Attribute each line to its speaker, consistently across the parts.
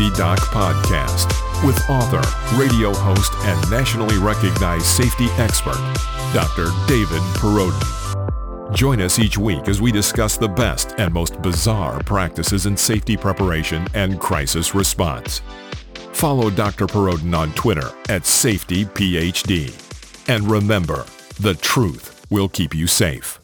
Speaker 1: Safety Doc Podcast with author, radio host, and nationally recognized safety expert, Dr. David Perrodin. Join us each week as we discuss the best and most bizarre practices in safety preparation and crisis response. Follow Dr. Perrodin on Twitter at SafetyPhD. And remember, the truth will keep you safe.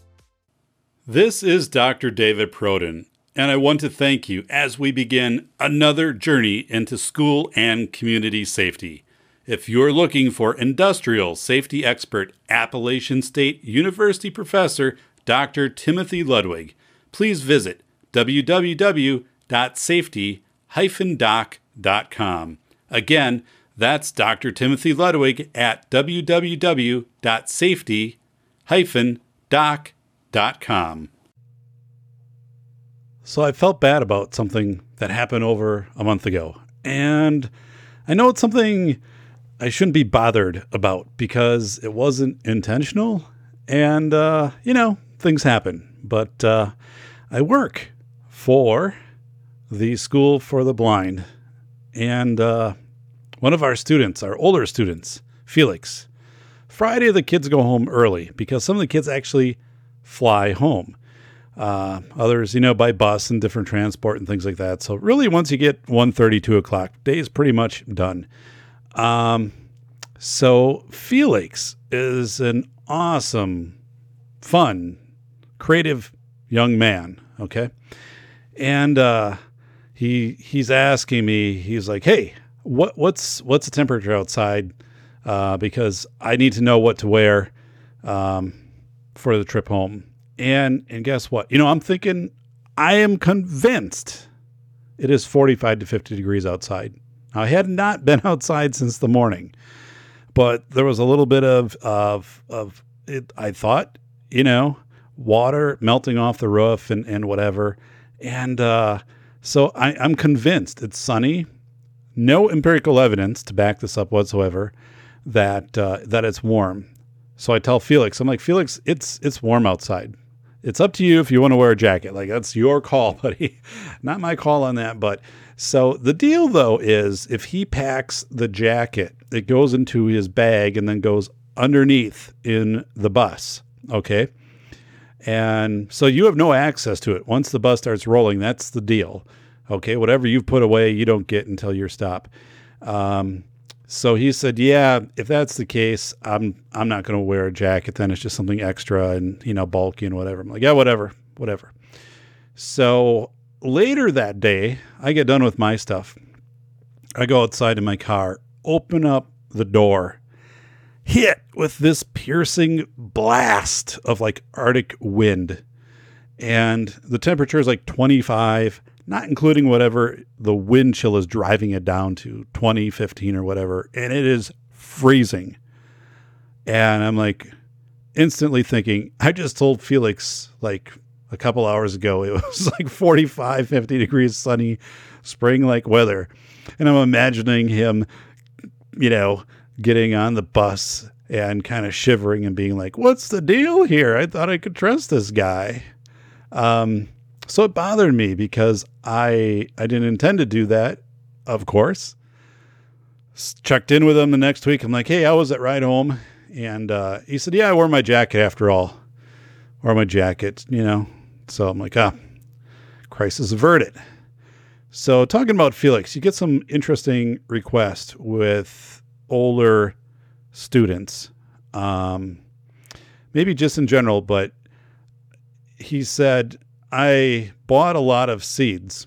Speaker 2: This is Dr. David Perrodin, and I want to thank you as we begin another journey into school and community safety. If you're looking for industrial safety expert, Appalachian State University professor Dr. Timothy Ludwig, please visit www.safety-doc.com. Again, that's Dr. Timothy Ludwig at www.safety-doc.com. So I felt bad about something that happened over a month ago. And I know it's something I shouldn't be bothered about because it wasn't intentional. And, uh, you know, things happen. But uh, I work for the School for the Blind. And uh, one of our students, our older students, Felix, Friday the kids go home early because some of the kids actually fly home. Uh, others, you know, by bus and different transport and things like that. So really, once you get 1.30, 2 o'clock, day is pretty much done. Um, so Felix is an awesome, fun, creative young man. Okay, and uh, he he's asking me. He's like, "Hey, what what's what's the temperature outside?" Uh, because I need to know what to wear um, for the trip home. And and guess what? You know, I'm thinking I am convinced it is 45 to 50 degrees outside. I had not been outside since the morning, but there was a little bit of of of it. I thought, you know, water melting off the roof and and whatever, and uh, so I, I'm convinced it's sunny. No empirical evidence to back this up whatsoever that uh, that it's warm. So I tell Felix, I'm like, Felix, it's it's warm outside it's up to you if you want to wear a jacket. Like that's your call, buddy. Not my call on that. But so the deal though is if he packs the jacket, it goes into his bag and then goes underneath in the bus. Okay. And so you have no access to it. Once the bus starts rolling, that's the deal. Okay. Whatever you've put away, you don't get until your stop. Um, so he said, "Yeah, if that's the case, I'm I'm not going to wear a jacket. Then it's just something extra and you know bulky and whatever." I'm like, "Yeah, whatever, whatever." So later that day, I get done with my stuff. I go outside in my car, open up the door, hit with this piercing blast of like Arctic wind, and the temperature is like 25 not including whatever the wind chill is driving it down to 20, 15 or whatever. And it is freezing. And I'm like instantly thinking, I just told Felix like a couple hours ago, it was like 45, 50 degrees sunny, spring like weather. And I'm imagining him, you know, getting on the bus and kind of shivering and being like, what's the deal here? I thought I could trust this guy. Um, so it bothered me because I I didn't intend to do that, of course. Checked in with him the next week. I'm like, hey, I was at ride home? And uh, he said, yeah, I wore my jacket after all. Wore my jacket, you know. So I'm like, ah, crisis averted. So talking about Felix, you get some interesting requests with older students. Um, maybe just in general, but he said I bought a lot of seeds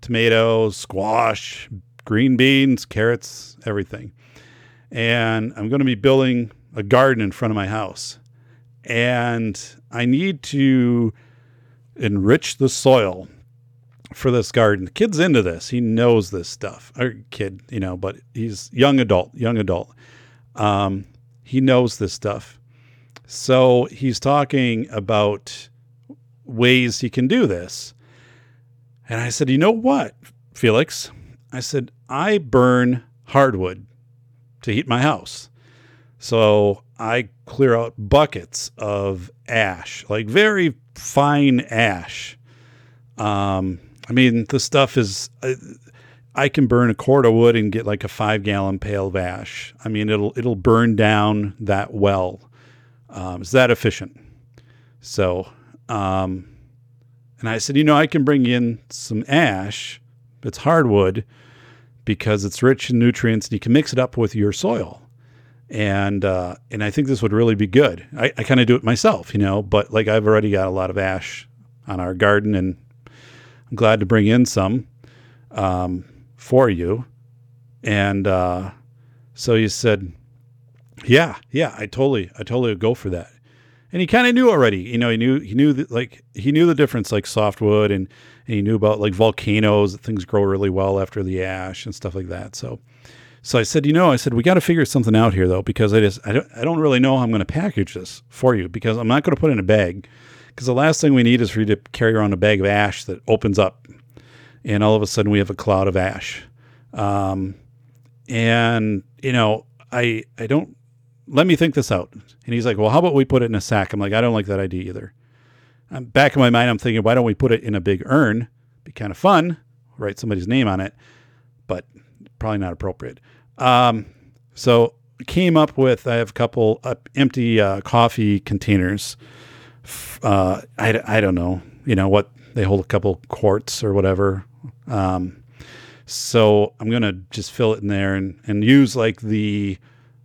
Speaker 2: tomatoes, squash, green beans, carrots, everything. And I'm going to be building a garden in front of my house. And I need to enrich the soil for this garden. The kid's into this. He knows this stuff. Or kid, you know, but he's young adult, young adult. Um, he knows this stuff. So he's talking about ways he can do this. And I said, You know what, Felix? I said, I burn hardwood to heat my house. So I clear out buckets of ash, like very fine ash. Um, I mean, the stuff is, uh, I can burn a cord of wood and get like a five gallon pail of ash. I mean, it'll it'll burn down that well. Um, it's that efficient. So, um, and I said, you know, I can bring in some ash. It's hardwood because it's rich in nutrients, and you can mix it up with your soil. And uh, and I think this would really be good. I, I kind of do it myself, you know, but like I've already got a lot of ash on our garden, and I'm glad to bring in some. Um, for you. And uh, so you said, yeah, yeah, I totally, I totally would go for that. And he kind of knew already, you know, he knew, he knew that like, he knew the difference like softwood and, and he knew about like volcanoes, that things grow really well after the ash and stuff like that. So, so I said, you know, I said, we got to figure something out here though, because I just, I don't, I don't really know how I'm going to package this for you because I'm not going to put it in a bag because the last thing we need is for you to carry around a bag of ash that opens up and all of a sudden we have a cloud of ash. Um, and you know, I I don't let me think this out. And he's like, well, how about we put it in a sack? I'm like, I don't like that idea either. I'm back in my mind, I'm thinking, why don't we put it in a big urn? Be kind of fun, write somebody's name on it, but probably not appropriate. Um, so came up with I have a couple uh, empty uh, coffee containers. Uh, I, I don't know, you know what they hold a couple quarts or whatever. Um, so I'm going to just fill it in there and, and use like the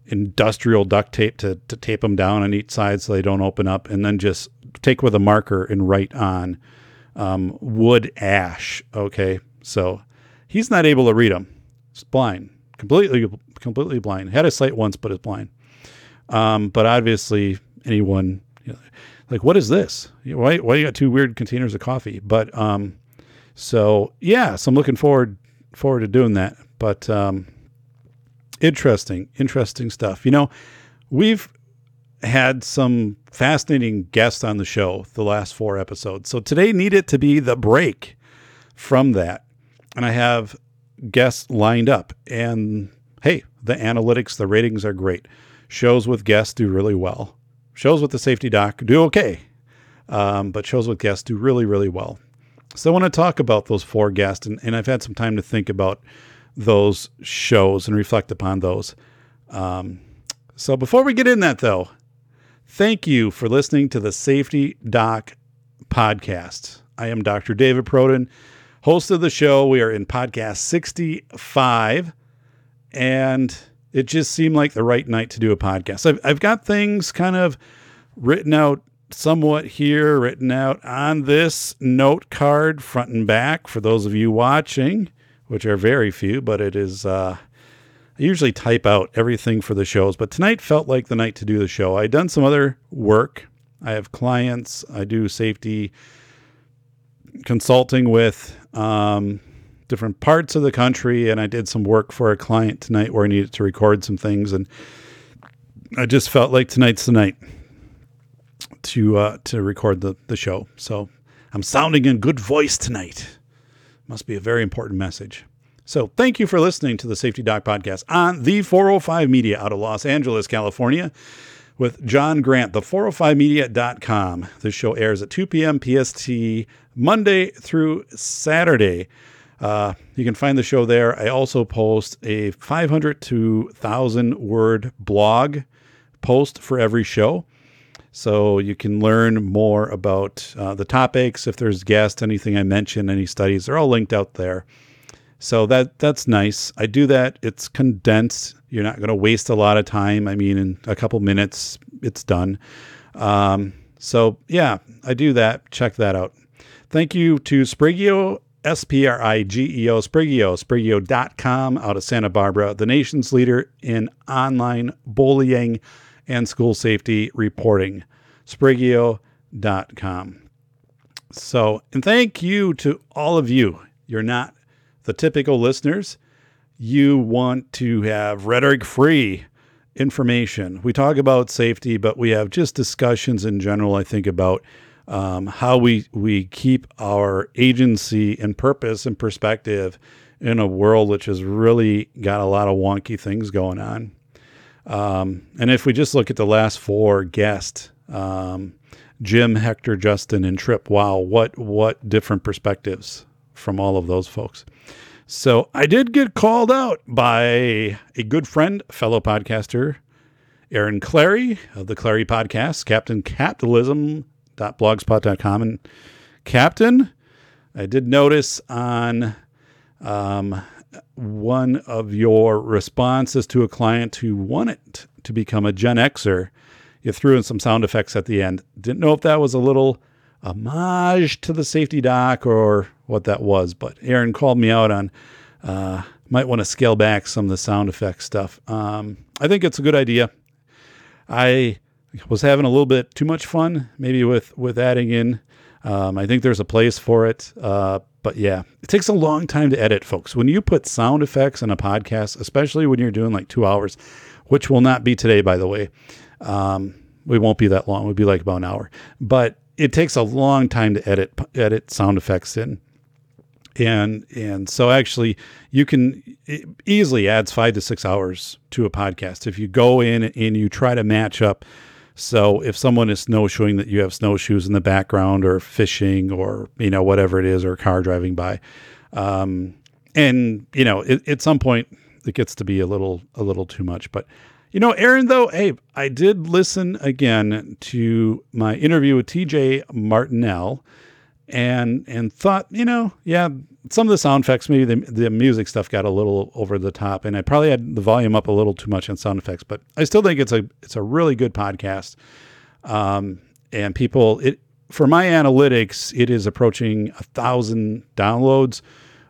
Speaker 2: industrial duct tape to, to tape them down on each side so they don't open up. And then just take with a marker and write on um, wood ash. Okay. So he's not able to read them. It's blind, completely, completely blind. Had a sight once, but it's blind. Um, but obviously, anyone you know, like, what is this? Why, why you got two weird containers of coffee? But um, so yeah, so I'm looking forward forward to doing that. But um, interesting, interesting stuff. You know, we've had some fascinating guests on the show the last four episodes. So today needed to be the break from that. And I have guests lined up. And hey, the analytics, the ratings are great. Shows with guests do really well. Shows with the safety doc do okay. Um, but shows with guests do really, really well. So I want to talk about those four guests, and, and I've had some time to think about those shows and reflect upon those. Um, so before we get in that, though, thank you for listening to the Safety Doc podcast. I am Dr. David Perrodin, host of the show. We are in podcast 65, and it just seemed like the right night to do a podcast. I've, I've got things kind of written out somewhat here written out on this note card, front and back, for those of you watching, which are very few, but it is. Uh, I usually type out everything for the shows, but tonight felt like the night to do the show. I'd done some other work. I have clients. I do safety consulting with um, different parts of the country, and I did some work for a client tonight where I needed to record some things, and I just felt like tonight's the night to uh, to record the the show. So I'm sounding in good voice tonight. Must be a very important message. So thank you for listening to the Safety Doc podcast on the 405 Media out of Los Angeles, California, with John Grant, the 405media.com. This show airs at 2 p.m. PST Monday through Saturday. Uh, you can find the show there. I also post a 500 to 1,000 word blog post for every show. So you can learn more about uh, the topics, if there's guests, anything I mentioned, any studies, they're all linked out there. So that that's nice. I do that. It's condensed. You're not going to waste a lot of time. I mean, in a couple minutes, it's done. Um, so yeah, I do that. Check that out. Thank you to Sprigeo, S P R I G E O, Sprigeo, Sprigeo.com out of Santa Barbara, the nation's leader in online bullying and school safety reporting. Sprigeo.com. So, and thank you to all of you. You're not the typical listeners. You want to have rhetoric free information. We talk about safety, but we have just discussions in general, I think, about um, how we, we keep our agency and purpose and perspective in a world which has really got a lot of wonky things going on. Um, and if we just look at the last four guests, um, Jim, Hector, Justin, and Trip, wow, what what different perspectives from all of those folks. So I did get called out by a good friend, fellow podcaster, Aaron Clarey of the Clarey Podcast, Captain Capitalism.blogspot.com. And Captain, I did notice on um, one of your responses to a client who wanted to become a Gen Xer, you threw in some sound effects at the end. Didn't know if that was a little homage to the safety doc or what that was, but Aaron called me out on uh, might want to scale back some of the sound effect stuff. Um, I think it's a good idea. I was having a little bit too much fun, maybe with with adding in. Um, I think there's a place for it, uh, but yeah, it takes a long time to edit, folks. When you put sound effects in a podcast, especially when you're doing like two hours, which will not be today, by the way. Um, we won't be that long. We'll be like about an hour, but it takes a long time to edit edit sound effects in and and so actually you can easily adds five to six hours to a podcast if you go in and you try to match up so if someone is snowshoeing that you have snowshoes in the background or fishing or you know whatever it is or a car driving by um, and you know it, at some point it gets to be a little a little too much. But you know aaron though hey i did listen again to my interview with tj martinell and and thought, you know, yeah, some of the sound effects, maybe the, the music stuff got a little over the top, and I probably had the volume up a little too much on sound effects, but I still think it's a it's a really good podcast. Um, and people, it for my analytics, it is approaching a thousand downloads,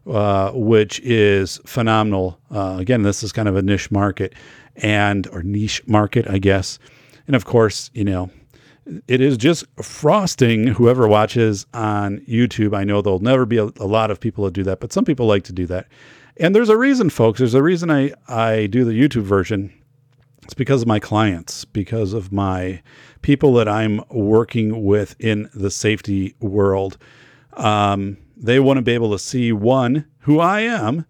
Speaker 2: uh, which is phenomenal. Uh, again, this is kind of a niche market, and or niche market, I guess. And of course, you know, it is just frosting whoever watches on YouTube. I know there'll never be a, a, lot of people that do that, but some people like to do that. And there's a reason, folks. There's a reason I, I do the YouTube version. It's because of my clients, because of my people that I'm working with in the safety world. Um, they want to be able to see one, who I am,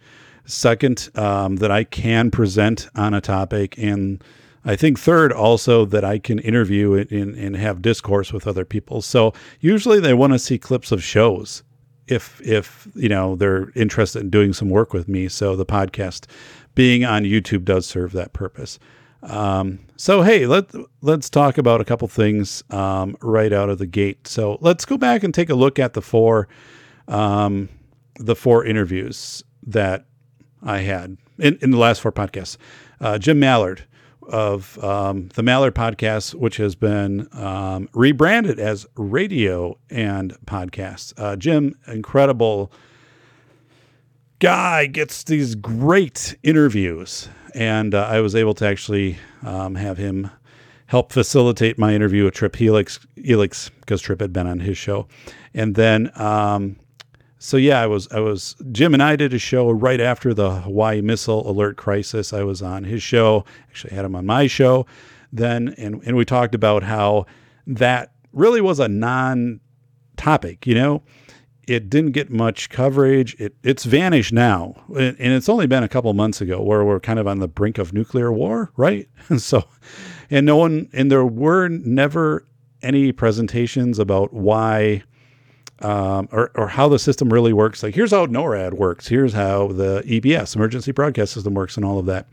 Speaker 2: second, um, that I can present on a topic, and I think third, also that I can interview and, and have discourse with other people. So usually they want to see clips of shows if if you know they're interested in doing some work with me. So the podcast being on YouTube does serve that purpose. Um, so hey, let let's talk about a couple things um, right out of the gate. So let's go back and take a look at the four um, the four interviews that I had in, in the last four podcasts. Uh, Jim Mallard, of um, the Mallard podcast, which has been um, rebranded as Radio and Podcast. Uh, Jim, incredible guy, gets these great interviews. And uh, I was able to actually um, have him help facilitate my interview with Trip Elix, Elix because Trip had been on his show. And then um, so yeah, I was I was Jim and I did a show right after the Hawaii missile alert crisis. I was on his show. Actually, had him on my show then, and and we talked about how that really was a non-topic. You know, it didn't get much coverage. It it's vanished now, and it's only been a couple months ago where we're kind of on the brink of nuclear war, right? And so, and no one, and there were never any presentations about why um, or, or how the system really works. Like, here's how NORAD works. Here's how the EBS, Emergency Broadcast System, works, and all of that.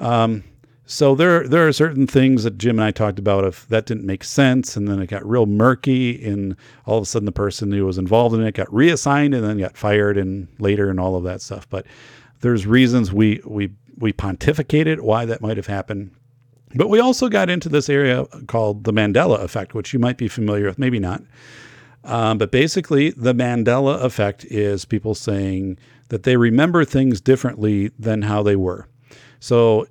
Speaker 2: Um, so there, there are certain things that Jim and I talked about. If that didn't make sense, and then it got real murky, and all of a sudden the person who was involved in it got reassigned and then got fired, and later, and all of that stuff. But there's reasons we we we pontificated why that might have happened. But we also got into this area called the Mandela effect, which you might be familiar with, maybe not. Um, but basically, the Mandela effect is people saying that they remember things differently than how they were. So,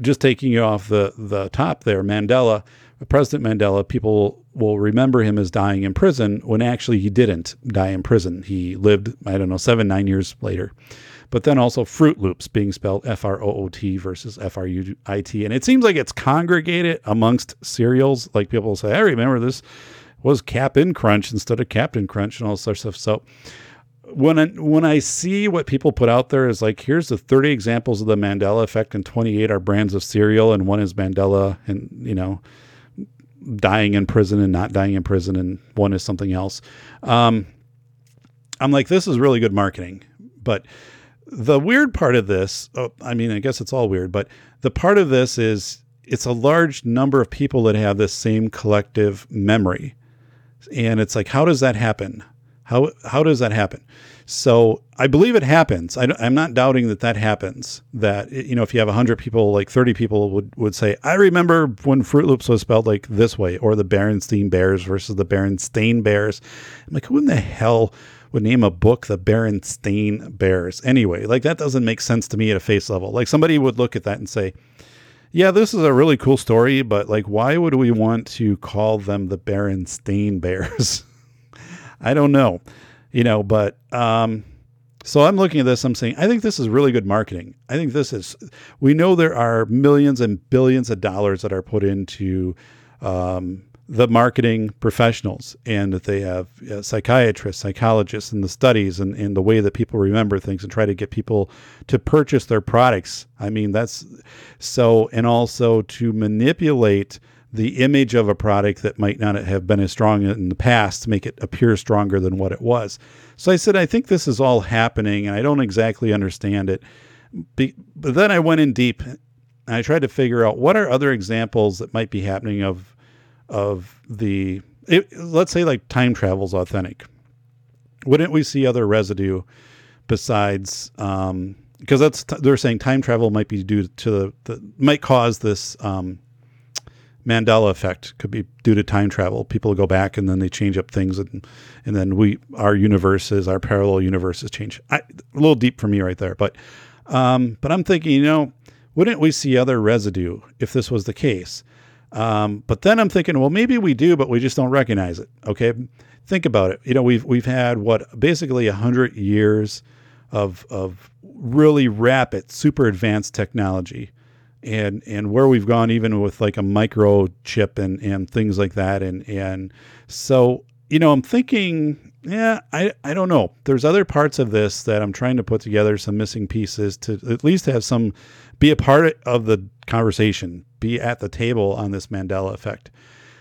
Speaker 2: just taking you off the, the top there, Mandela, President Mandela, people will remember him as dying in prison when actually he didn't die in prison. He lived, I don't know, seven, nine years later. But then also Fruit Loops being spelled F R O O T versus F R U I T. And it seems like it's congregated amongst cereals. Like people say, I remember this was Cap'n Crunch instead of Captain Crunch and all sorts of stuff. So when I, when I see what people put out there is like, here's the 30 examples of the Mandela effect, and 28 are brands of cereal, and one is Mandela, and you know, dying in prison and not dying in prison, and one is something else. Um, I'm like, this is really good marketing, but the weird part of this, oh, I mean, I guess it's all weird, but the part of this is it's a large number of people that have this same collective memory. And it's like, how does that happen? How, how does that happen? So I believe it happens. I, am not doubting that that happens. That you know, if you have 100 people, like 30 people would would say, "I remember when Fruit Loops was spelled like this way," or the Berenstein Bears versus the Berenstain Bears. I'm like, who in the hell would name a book the Berenstain Bears? Anyway, like that doesn't make sense to me at a face level. Like somebody would look at that and say, "Yeah, this is a really cool story, but like, why would we want to call them the Berenstain Bears?" I don't know you know, but um, so I'm looking at this, I'm saying, I think this is really good marketing. I think this is, we know there are millions and billions of dollars that are put into um, the marketing professionals and that they have uh, psychiatrists, psychologists, and the studies and, and the way that people remember things and try to get people to purchase their products. I mean, that's so, and also to manipulate the image of a product that might not have been as strong in the past to make it appear stronger than what it was. So I said, I think this is all happening and I don't exactly understand it. But then I went in deep and I tried to figure out what are other examples that might be happening of of the it, let's say like time travel is authentic. Wouldn't we see other residue besides um, because that's they're saying time travel might be due to the, the might cause this um, Mandela effect could be due to time travel. People go back and then they change up things, and and then we our universes, our parallel universes change. I, a little deep for me right there, but um, but I'm thinking, you know, wouldn't we see other residue if this was the case? Um, but then I'm thinking, well, maybe we do, but we just don't recognize it. Okay, think about it. You know, we've we've had what basically a hundred years of of really rapid, super advanced technology. And and where we've gone even with like a microchip and and things like that. And and so you know i'm thinking yeah i i don't know. There's other parts of this that i'm trying to put together some missing pieces to at least have some be a part of the conversation be at the table on this mandela effect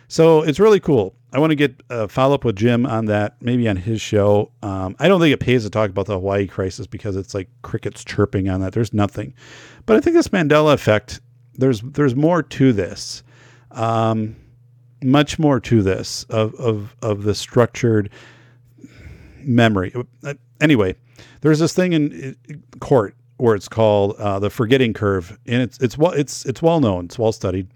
Speaker 2: so it's really cool. I want to get a follow up with Jim on that, maybe on his show. Um, I don't think it pays to talk about the Hawaii crisis because it's like crickets chirping on that. There's nothing, but I think this Mandela effect. There's there's more to this, um, much more to this of of of the structured memory. Uh, anyway, there's this thing in court where it's called uh, the forgetting curve, and it's it's well it's it's well known, it's well studied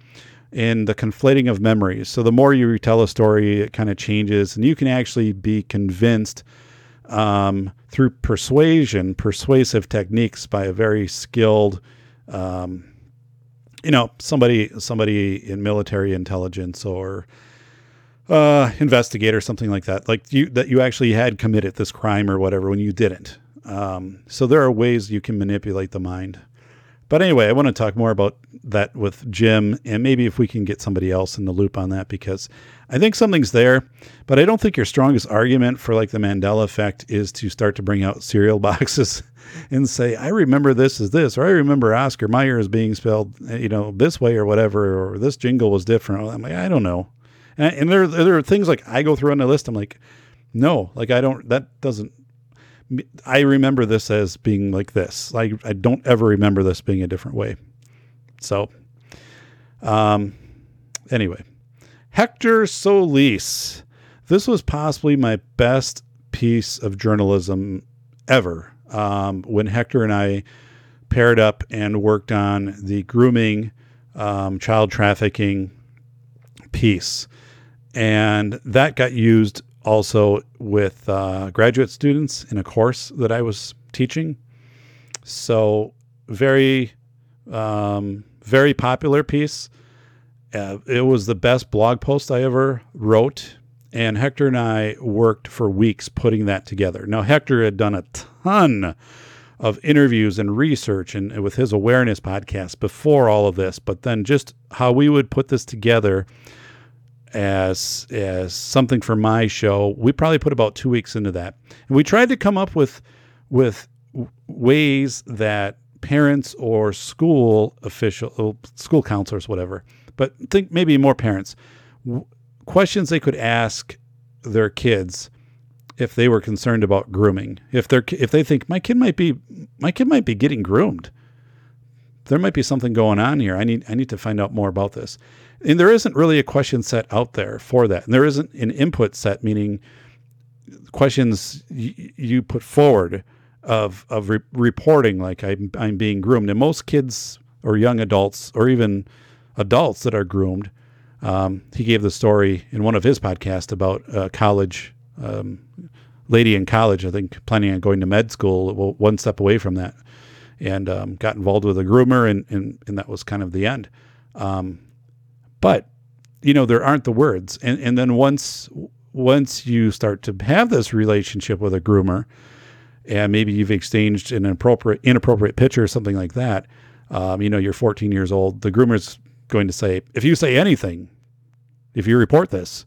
Speaker 2: and the conflating of memories. So the more you retell a story, it kind of changes, and you can actually be convinced um, through persuasion, persuasive techniques by a very skilled, um, you know, somebody somebody in military intelligence or uh, investigator, something like that, like you that you actually had committed this crime or whatever when you didn't. Um, so there are ways you can manipulate the mind. But anyway, I want to talk more about that with Jim and maybe if we can get somebody else in the loop on that because I think something's there, but I don't think your strongest argument for like the Mandela effect is to start to bring out cereal boxes and say, I remember this as this, or I remember Oscar Mayer as being spelled, you know, this way or whatever, or this jingle was different. I'm like, I don't know. And, and there, there are things like I go through on the list. I'm like, no, like I don't, that doesn't I remember this as being like this. Like I don't ever remember this being a different way. So, um, anyway, Hector Solis. This was possibly my best piece of journalism ever. Um, when Hector and I paired up and worked on the grooming, um, child trafficking piece, and that got used also with uh, graduate students in a course that I was teaching. So very, um, very popular piece. Uh, it was the best blog post I ever wrote. And Hector and I worked for weeks putting that together. Now, Hector had done a ton of interviews and research and, and with his awareness podcast before all of this, but then just how we would put this together as as something for my show. We probably put about two weeks into that, and we tried to come up with with ways that parents or school official, oh, school counselors, whatever, but think maybe more parents, questions they could ask their kids if they were concerned about grooming. If they're if they think my kid might be my kid might be getting groomed. There might be something going on here. I need I need to find out more about this. And there isn't really a question set out there for that. And there isn't an input set meaning questions y- you put forward of of re- reporting like I'm I'm being groomed. And most kids or young adults or even adults that are groomed um, he gave the story in one of his podcasts about a college um, lady in college, I think, planning on going to med school, one step away from that, and um, got involved with a groomer, and, and, and that was kind of the end. Um, but you know, there aren't the words, and and then once once you start to have this relationship with a groomer, and maybe you've exchanged an inappropriate inappropriate picture or something like that. Um, you know, you're 14 years old. The groomer's going to say, if you say anything, if you report this,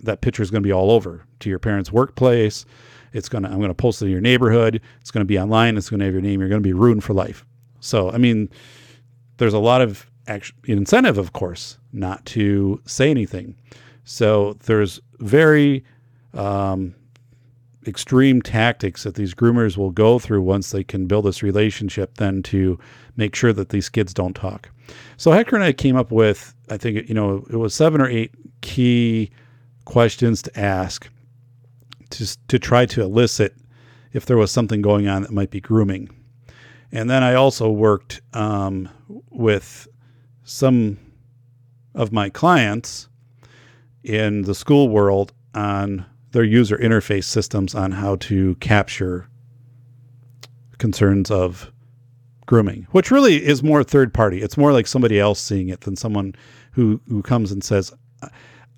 Speaker 2: that picture is going to be all over to your parents' workplace. It's to, I'm to post it in your neighborhood. It's to be online. It's to have your name. You're to be ruined for life. So, I mean, there's a lot of action, incentive, of course, not to say anything. So there's very um, extreme tactics that these groomers will go through once they can build this relationship, then to make sure that these kids don't talk. So Hector and I came up with, I think, you know, it was seven or eight key questions to ask to, to try to elicit if there was something going on that might be grooming. And then I also worked um, with some of my clients in the school world on their user interface systems on how to capture concerns of grooming, which really is more third party. It's more like somebody else seeing it than someone who who comes and says,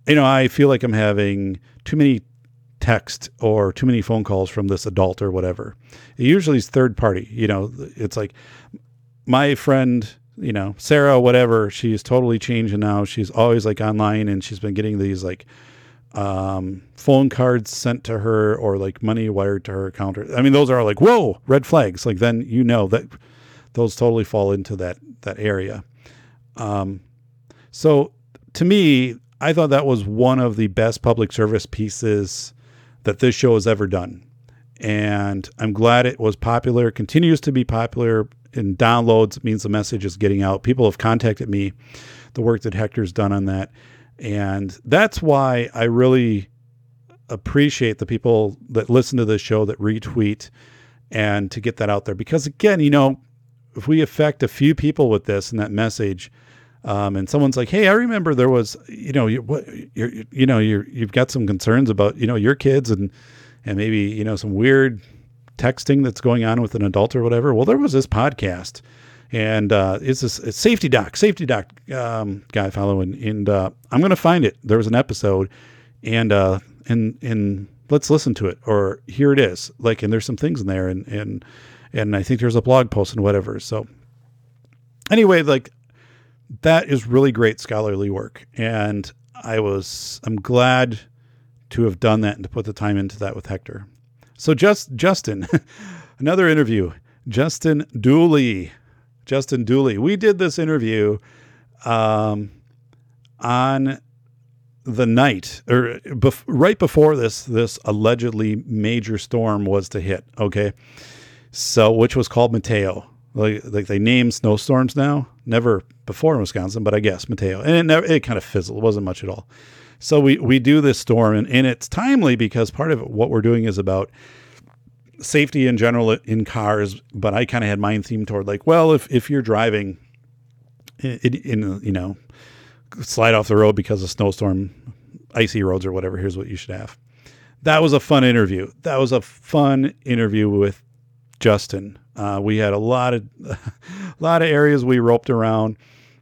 Speaker 2: you know, I feel like I'm having too many text or too many phone calls from this adult or whatever. It usually is third party. You know, it's like my friend, you know, Sarah, whatever, she's totally changed now she's always like online and she's been getting these like um, phone cards sent to her or like money wired to her account. I mean, those are like, whoa, red flags. Like then you know that those totally fall into that, that area. Um, so to me, I thought that was one of the best public service pieces that this show has ever done. And I'm glad it was popular, continues to be popular in downloads. It means the message is getting out. People have contacted me, the work that Hector's done on that. And that's why I really appreciate the people that listen to this show that retweet and to get that out there. Because again, you know, if we affect a few people with this and that message, um, and someone's like, "Hey, I remember there was, you know, you, what, you're, you know, you're, you've got some concerns about, you know, your kids and and maybe you know some weird texting that's going on with an adult or whatever." Well, there was this podcast, and uh, it's this it's safety doc, safety doc um, guy following, and uh, I'm gonna find it. There was an episode, and uh, and and let's listen to it, or here it is. Like, and there's some things in there, and and and I think there's a blog post and whatever. So anyway, like that is really great scholarly work. And I was, I'm glad to have done that and to put the time into that with Hector. So just Justin, another interview, Justin Dooley, Justin Dooley. We did this interview um, on the night or bef- right before this this allegedly major storm was to hit. Okay, so which was called Mateo. Like, like they name snowstorms now. Never before in Wisconsin, but I guess Mateo. And it, never, it kind of fizzled. It wasn't much at all. So we, we do this storm, and, and it's timely because part of what we're doing is about safety in general in cars. But I kind of had mine themed toward like, well, if, if you're driving in, in, you know, slide off the road because of snowstorm, icy roads or whatever, here's what you should have. That was a fun interview. That was a fun interview with Justin. Uh, we had a lot of a lot of areas we roped around.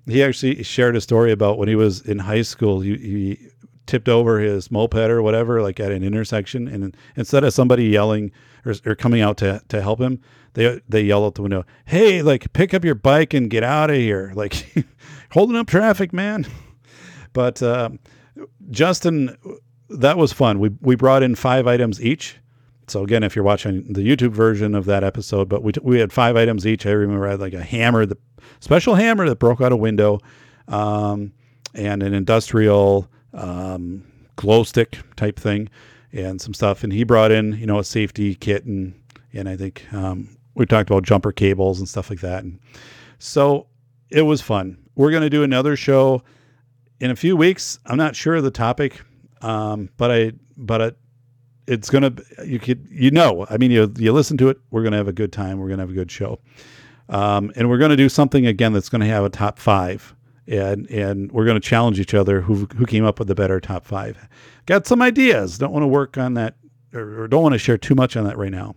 Speaker 2: He actually shared a story about when he was in high school. He, he tipped over his moped or whatever, like at an intersection, and instead of somebody yelling or, or coming out to, to help him, they they yell out the window, "Hey, like pick up your bike and get out of here!" Like holding up traffic, man. But uh, Justin, that was fun. We we brought in five items each so again, if you're watching the YouTube version of that episode, but we, t- we had five items each. I remember I had like a hammer, the special hammer that broke out a window, um, and an industrial um, glow stick type thing, and some stuff. And he brought in, you know, a safety kit and and I think um, we talked about jumper cables and stuff like that. And so it was fun. We're going to do another show in a few weeks. I'm not sure of the topic, um, but I but it's gonna you could you know I mean you you listen to it. We're gonna have a good time. We're gonna have a good show, um, and we're gonna do something again that's gonna have a top five. And, and we're to challenge each other who, who came up with the better top five. Got some ideas. Don't want to work on that or, or don't want to share too much on that right now.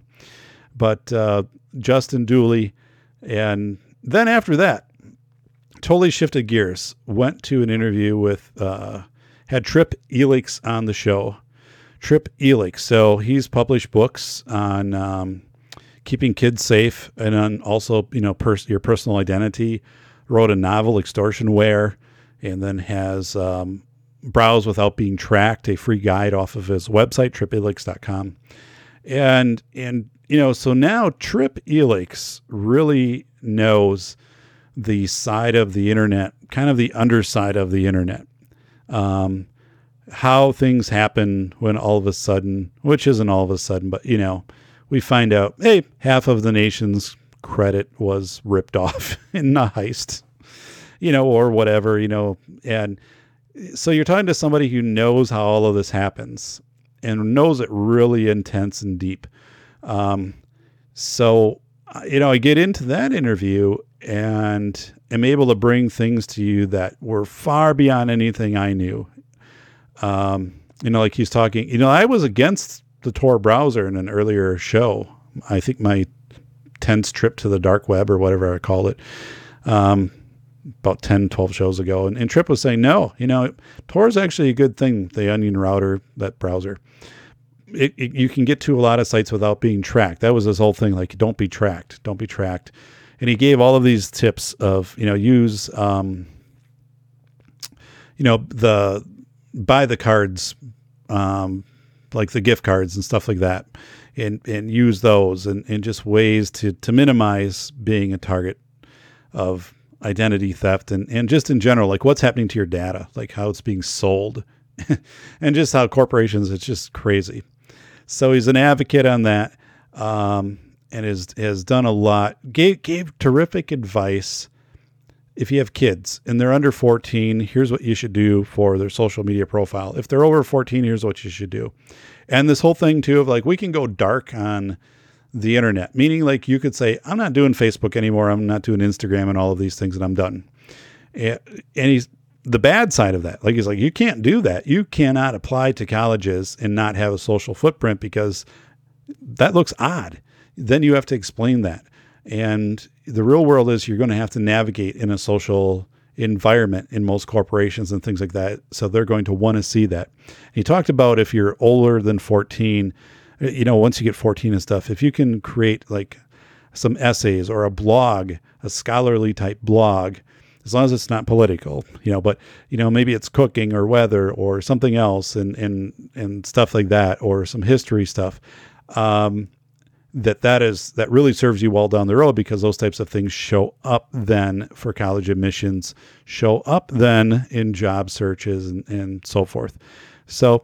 Speaker 2: But uh, Justin Dooley, and then after that, totally shifted gears. Went to an interview with, uh, had Trip Elix on the show. Trip Elix. So he's published books on um, keeping kids safe and on also, you know, pers- your personal identity. Wrote a novel, Extortionware, and then has um, Browse Without Being Tracked, a free guide off of his website, tripelix.com. And, and, you know, so now Trip Elix really knows the side of the internet, kind of the underside of the internet. Um, how things happen when all of a sudden, which isn't all of a sudden, but you know, we find out, hey, half of the nation's credit was ripped off in a heist, you know, or whatever, you know, and so you're talking to somebody who knows how all of this happens and knows it really intense and deep. Um, so, you know, I get into that interview and am able to bring things to you that were far beyond anything I knew. Um, you know, like he's talking, you know, I was against the Tor browser in an earlier show. I think my tense trip to the dark web or whatever I called it. Um, about 10, 12 shows ago. And, and Trip was saying, no, you know, Tor is actually a good thing, the Onion router, that browser. It, it, you can get to a lot of sites without being tracked. That was his whole thing. Like, don't be tracked. Don't be tracked and he gave all of these tips of you know use um, you know the buy the cards um, like the gift cards and stuff like that and and use those and, and just ways to to minimize being a target of identity theft and and just in general like what's happening to your data like how it's being sold and just how corporations it's just crazy so he's an advocate on that um, and has has done a lot. Gave gave terrific advice. If you have kids and they're under 14, here's what you should do for their social media profile. If they're over 14, here's what you should do. And this whole thing too of like we can go dark on the internet, meaning like you could say, I'm not doing Facebook anymore. I'm not doing Instagram and all of these things, and I'm done. And he's the bad side of that. Like he's like, you can't do that. You cannot apply to colleges and not have a social footprint because that looks odd then you have to explain that. And the real world is you're going to have to navigate in a social environment in most corporations and things like that. So they're going to want to see that. He talked about if you're older than 14, you know, once you get 14 and stuff, if you can create like some essays or a blog, a scholarly type blog, as long as it's not political, you know, but you know, maybe it's cooking or weather or something else and and and stuff like that, or some history stuff. Um, that that is that really serves you well down the road because those types of things show up then for college admissions show up then in job searches and, and so forth. So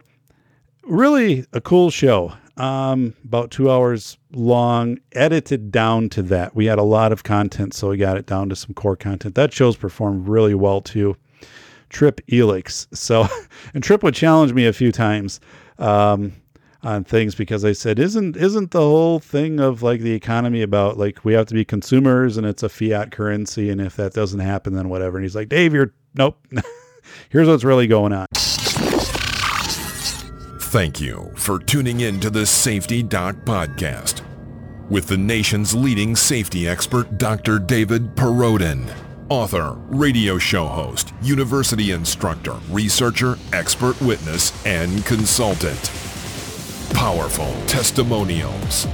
Speaker 2: really a cool show um, about two hours long edited down to that. We had a lot of content so we got it down to some core content. That show's performed really well too. Trip elix. So and trip would challenge me a few times um, on things because I said, isn't isn't the whole thing of like the economy about like we have to be consumers and it's a fiat currency and if that doesn't happen then whatever. And he's like, Dave, you're nope. Here's what's really going on.
Speaker 1: Thank you for tuning in to the Safety Doc podcast with the nation's leading safety expert, Dr. David Perrodin. Author, radio show host, university instructor, researcher, expert witness, and consultant powerful testimonials.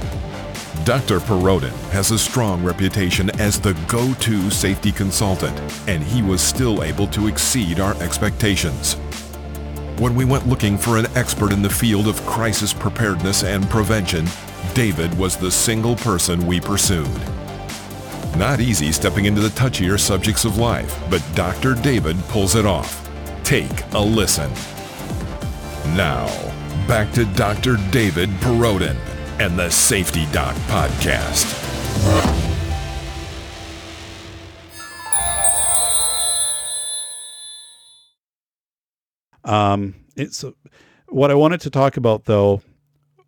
Speaker 1: Dr. Perrodin has a strong reputation as the go-to safety consultant, and he was still able to exceed our expectations. When we went looking for an expert in the field of crisis preparedness and prevention, David was the single person we pursued. Not easy stepping into the touchier subjects of life, but Dr. David pulls it off. Take a listen. Now, back to Dr. David Perrodin and the Safety Doc Podcast.
Speaker 2: Um, it's what I wanted to talk about though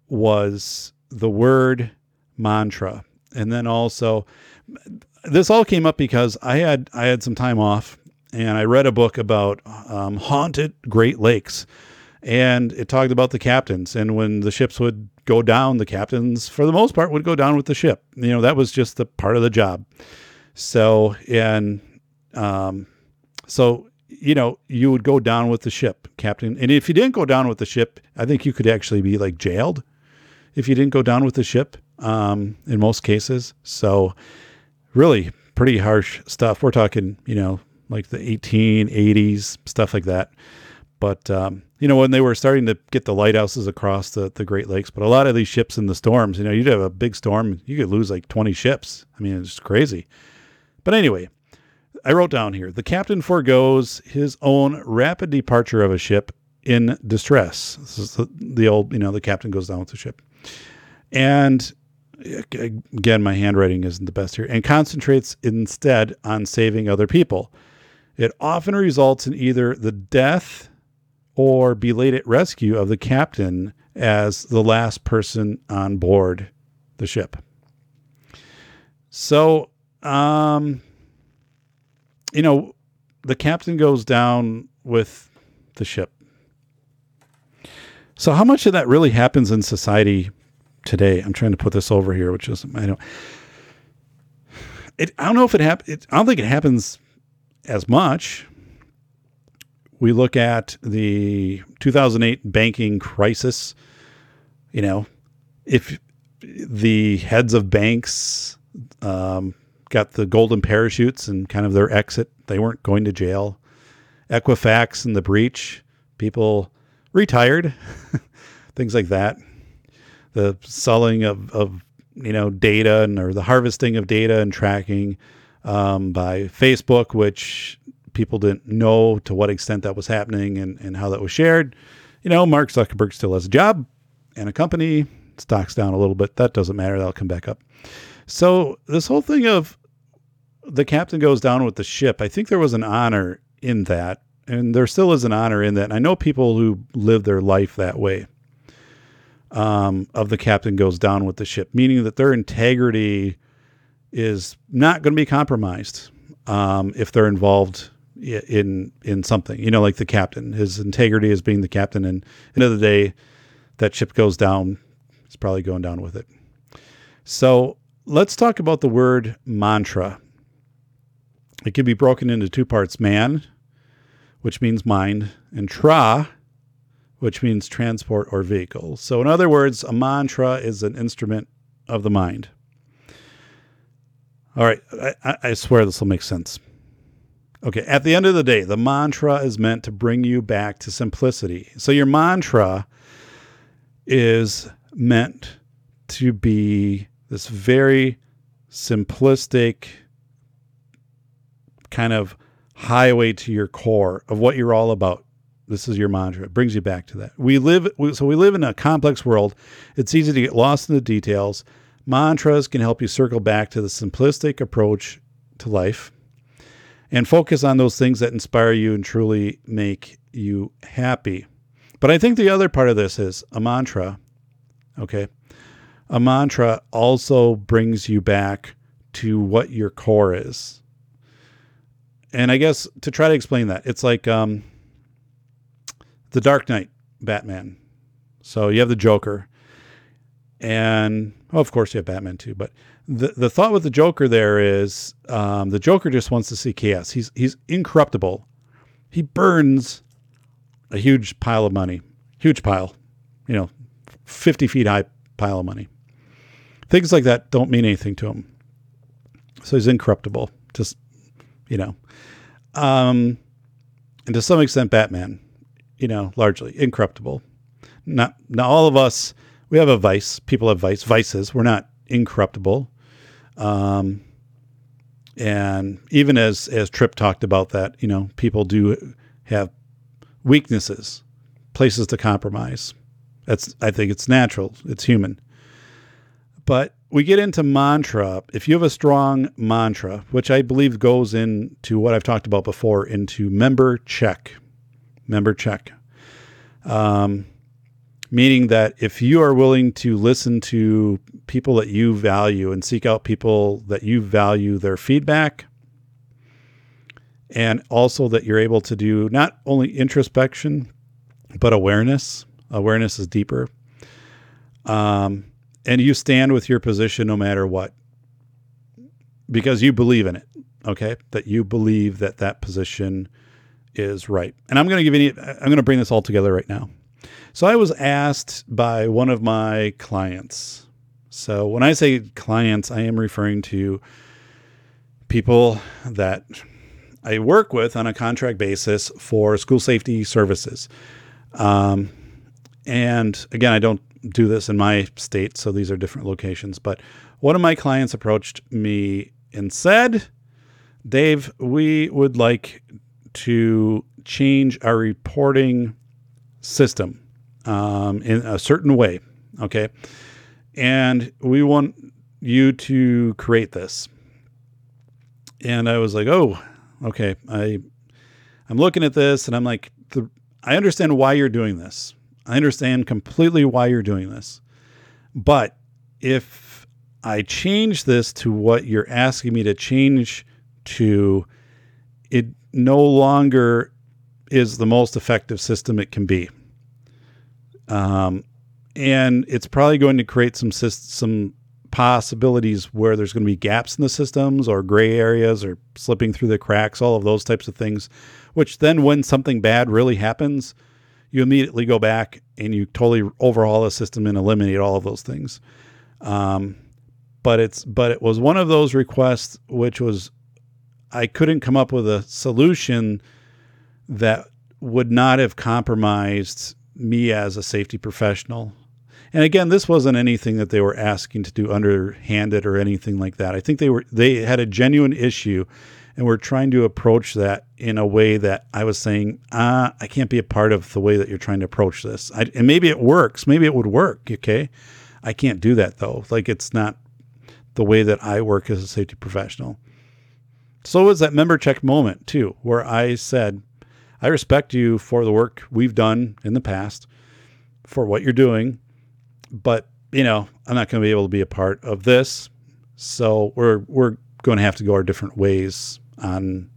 Speaker 2: was the word mantra, and then also this all came up because I had I had some time off and I read a book about um, haunted Great Lakes, and it talked about the captains and when the ships would go down, the captains for the most part would go down with the ship. You know that was just the part of the job. So and um, so you know, you would go down with the ship, captain. And if you didn't go down with the ship, I think you could actually be like jailed if you didn't go down with the ship um, in most cases. So, really pretty harsh stuff. We're talking, you know, like the 1880s, stuff like that. But, um, you know, when they were starting to get the lighthouses across the, the Great Lakes, but a lot of these ships in the storms, you know, you'd have a big storm, you could lose like 20 ships. I mean, it's crazy. But anyway, I wrote down here the captain foregoes his own rapid departure of a ship in distress. This is the, the old, you know, the captain goes down with the ship. And again, my handwriting isn't the best here, and concentrates instead on saving other people. It often results in either the death or belated rescue of the captain as the last person on board the ship. So, um, you know, the captain goes down with the ship. So how much of that really happens in society today? I'm trying to put this over here, which is I don't. It, I don't know if it happens. I don't think it happens as much. We look at the 2008 banking crisis. You know, if the heads of banks um, got the golden parachutes and kind of their exit. They weren't going to jail. Equifax and the breach, people retired, things like that. The selling of, of you know data and or the harvesting of data and tracking um, by Facebook, which people didn't know to what extent that was happening and, and how that was shared. You know, Mark Zuckerberg still has a job and a company. Stock's down a little bit. That doesn't matter. That'll come back up. So this whole thing of the captain goes down with the ship, I think there was an honor in that, and there still is an honor in that. And I know people who live their life that way. Um, of the captain goes down with the ship, meaning that their integrity is not going to be compromised um, if they're involved in in something. You know, like the captain, his integrity as being the captain, and the day, that ship goes down. It's probably going down with it. So let's talk about the word mantra. It can be broken into two parts man, which means mind, and tra, which means transport or vehicle. So, in other words, a mantra is an instrument of the mind. All right, I, I swear this will make sense. Okay, at the end of the day, the mantra is meant to bring you back to simplicity. So, your mantra is meant to be this very simplistic, kind of highway to your core of what you're all about. This is your mantra. It brings you back to that. We live so we live in a complex world. It's easy to get lost in the details. Mantras can help you circle back to the simplistic approach to life and focus on those things that inspire you and truly make you happy. But I think the other part of this is a mantra. Okay. A mantra also brings you back to what your core is and I guess to try to explain that, it's like um, the Dark Knight Batman. So you have the Joker, and well, of course you have Batman too. But the the thought with the Joker there is um, the Joker just wants to see chaos. He's he's incorruptible. He burns a huge pile of money, huge pile, you know, fifty feet high pile of money. Things like that don't mean anything to him. So he's incorruptible. Just you know. Um, and to some extent, Batman, you know, largely incorruptible. Not, not all of us, we have a vice. People have vice, vices. We're not incorruptible. Um, and even as, as Tripp talked about that, you know, people do have weaknesses, places to compromise. That's I think it's natural. It's human. But we get into mantra. If you have a strong mantra, which I believe goes into what I've talked about before, into member check, member check. Um, meaning that if you are willing to listen to people that you value and seek out people that you value their feedback, and also that you're able to do not only introspection, but awareness. Awareness is deeper. Um, and you stand with your position no matter what because you believe in it okay that you believe that that position is right and i'm going to give you i'm going to bring this all together right now so i was asked by one of my clients so when i say clients i am referring to people that i work with on a contract basis for school safety services um, and again i don't do this in my state, so these are different locations. But one of my clients approached me and said, Dave, we would like to change our reporting system um, in a certain way. Okay. And we want you to create this. And I was like, oh, okay. I, I'm looking at this and I'm like, the, I understand why you're doing this. I understand completely why you're doing this. But if I change this to what you're asking me to change to, it no longer is the most effective system it can be. Um, and it's probably going to create some some possibilities where there's going to be gaps in the systems or gray areas or slipping through the cracks, all of those types of things, which then when something bad really happens, you immediately go back and you totally overhaul the system and eliminate all of those things. Um, but it's but it was one of those requests which was I couldn't come up with a solution that would not have compromised me as a safety professional. And again, this wasn't anything that they were asking to do underhanded or anything like that. I think they were they had a genuine issue and we're trying to approach that in a way that I was saying, ah, I can't be a part of the way that you're trying to approach this. I, and maybe it works. Maybe it would work. Okay. I can't do that though. Like it's not the way that I work as a safety professional. So was that member check moment too, where I said, I respect you for the work we've done in the past, for what you're doing, but you know, I'm not going to be able to be a part of this. So we're we're going to have to go our different ways on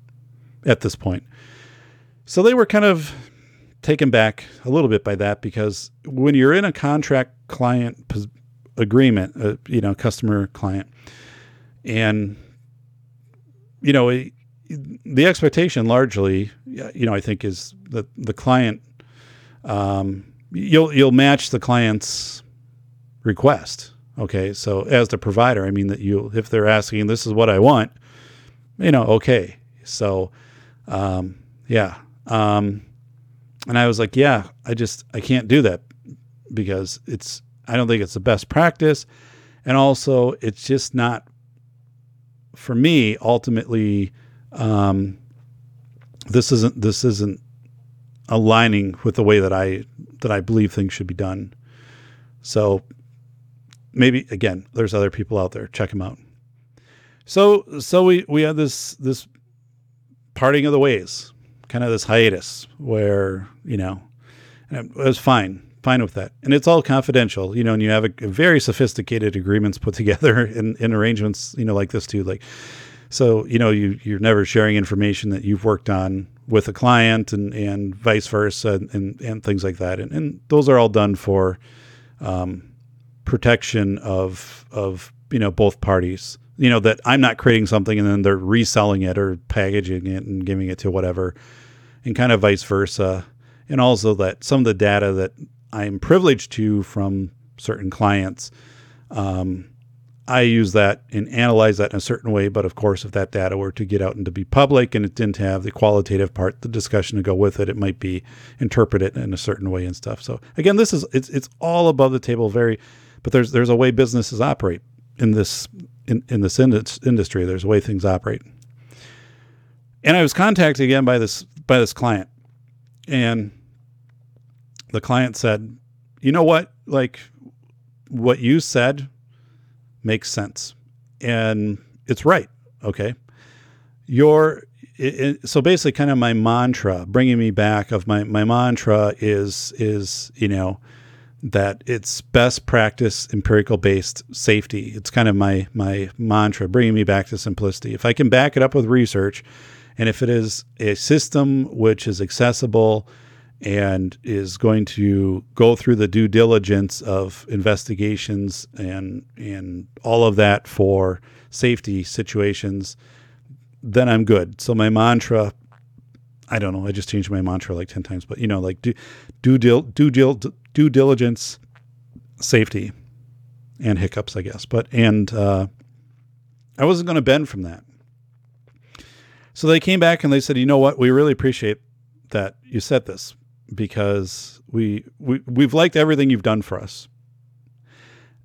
Speaker 2: at this point. So they were kind of taken back a little bit by that because when you're in a contract client agreement, uh, you know, customer client, and you know, the expectation largely, you know, I think is that the client, um, you'll you'll match the client's request. Okay, so as the provider, I mean that you, if they're asking, this is what I want, you know, okay. So, um, yeah. Um, and I was like, yeah, I just, I can't do that because it's, I don't think it's the best practice. And also, it's just not, for me, ultimately, um, this isn't, this isn't aligning with the way that I, that I believe things should be done. So maybe, again, there's other people out there. Check them out. So so we we had this this parting of the ways, kind of this hiatus where you know, and it was fine, fine with that, and it's all confidential, you know, and you have a, a very sophisticated agreements put together in, in arrangements, you know, like this too, like. So you know you you're never sharing information that you've worked on with a client and, and vice versa and, and, and things like that. And, and those are all done for um, protection of of you know both parties you know that I'm not creating something and then they're reselling it or packaging it and giving it to whatever, and kind of vice versa. And also that some of the data that I'm privileged to from certain clients, um, I use that and analyze that in a certain way. But of course, if that data were to get out and to be public and it didn't have the qualitative part, the discussion to go with it, it might be interpreted in a certain way and stuff. So again, this is it's it's all above the table, very, but there's there's a way businesses operate in this in, in this industry. There's a way things operate. And I was contacted again by this by this client, and the client said, you know what? Like what you said makes sense. And it's right. Okay. Your it, it, so basically kind of my mantra bringing me back of my my mantra is is you know that it's best practice empirical based safety it's kind of my my mantra bringing me back to simplicity if i can back it up with research and if it is a system which is accessible and is going to go through the due diligence of investigations and and all of that for safety situations then I'm good. So my mantra, I don't know, I just changed my mantra like 10 times, but you know, like do, due, due, due diligence, safety and hiccups, I guess. But, and, uh, I wasn't going to bend from that. So they came back and they said, you know what? We really appreciate that you said this because we, we, we've liked everything you've done for us.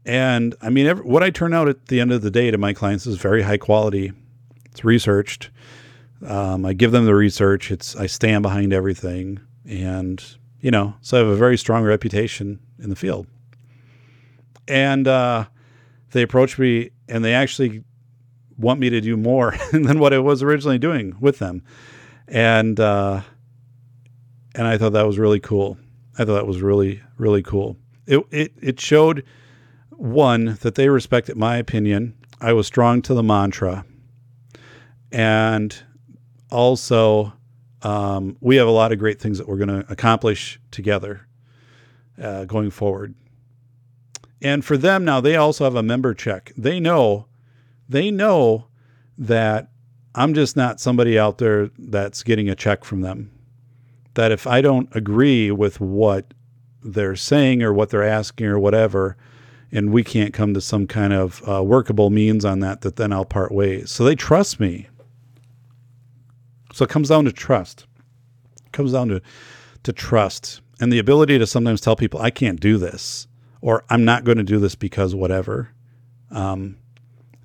Speaker 2: And I mean, every, what I turn out at the end of the day to my clients is very high quality it's researched. Um, I give them the research. It's I stand behind everything, and you know, so I have a very strong reputation in the field. And uh, they approached me, and they actually want me to do more than what I was originally doing with them, and uh, and I thought that was really cool. I thought that was really really cool. It it it showed one that they respected my opinion. I was strong to the mantra and also um, we have a lot of great things that we're going to accomplish together uh, going forward. And for them now, they also have a member check. They know, they know that I'm just not somebody out there that's getting a check from them. That if I don't agree with what they're saying or what they're asking or whatever, and we can't come to some kind of uh, workable means on that, that then I'll part ways. So they trust me. So it comes down to trust. It comes down to to trust and the ability to sometimes tell people I can't do this or I'm not going to do this because whatever. Um,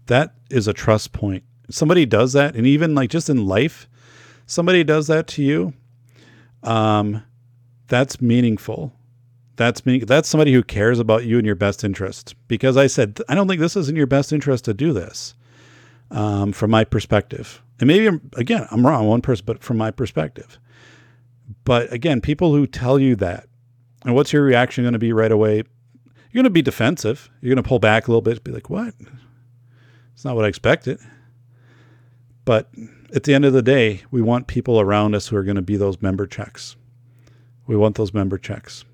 Speaker 2: that is a trust point. somebody does that, and even like just in life, somebody does that to you. Um, that's meaningful. That's me. That's somebody who cares about you and your best interest. Because I said, I don't think this is in your best interest to do this. Um, from my perspective, and maybe again I'm wrong, one person, but from my perspective. But again, people who tell you that, and what's your reaction going to be right away? You're going to be defensive. You're going to pull back a little bit, be like, "What? It's not what I expected." But at the end of the day, we want people around us who are going to be those member checks. We want those member checks.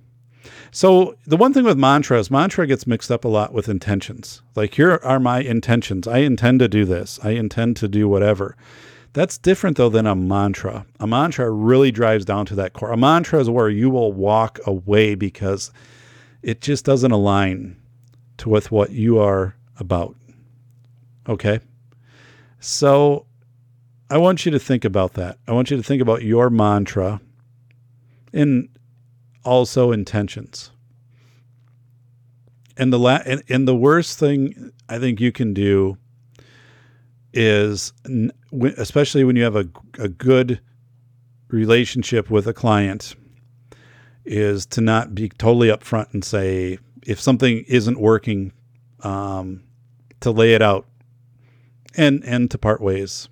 Speaker 2: So the one thing with mantras, mantra gets mixed up a lot with intentions. Like here are my intentions. I intend to do this. I intend to do whatever. That's different though than a mantra. A mantra really drives down to that core. A mantra is where you will walk away because it just doesn't align to with what you are about. Okay? So I want you to think about that. I want you to think about your mantra and also intentions. And the la- and, and the worst thing I think you can do is especially when you have a, a good relationship with a client is to not be totally upfront and say if something isn't working um, to lay it out and and to part ways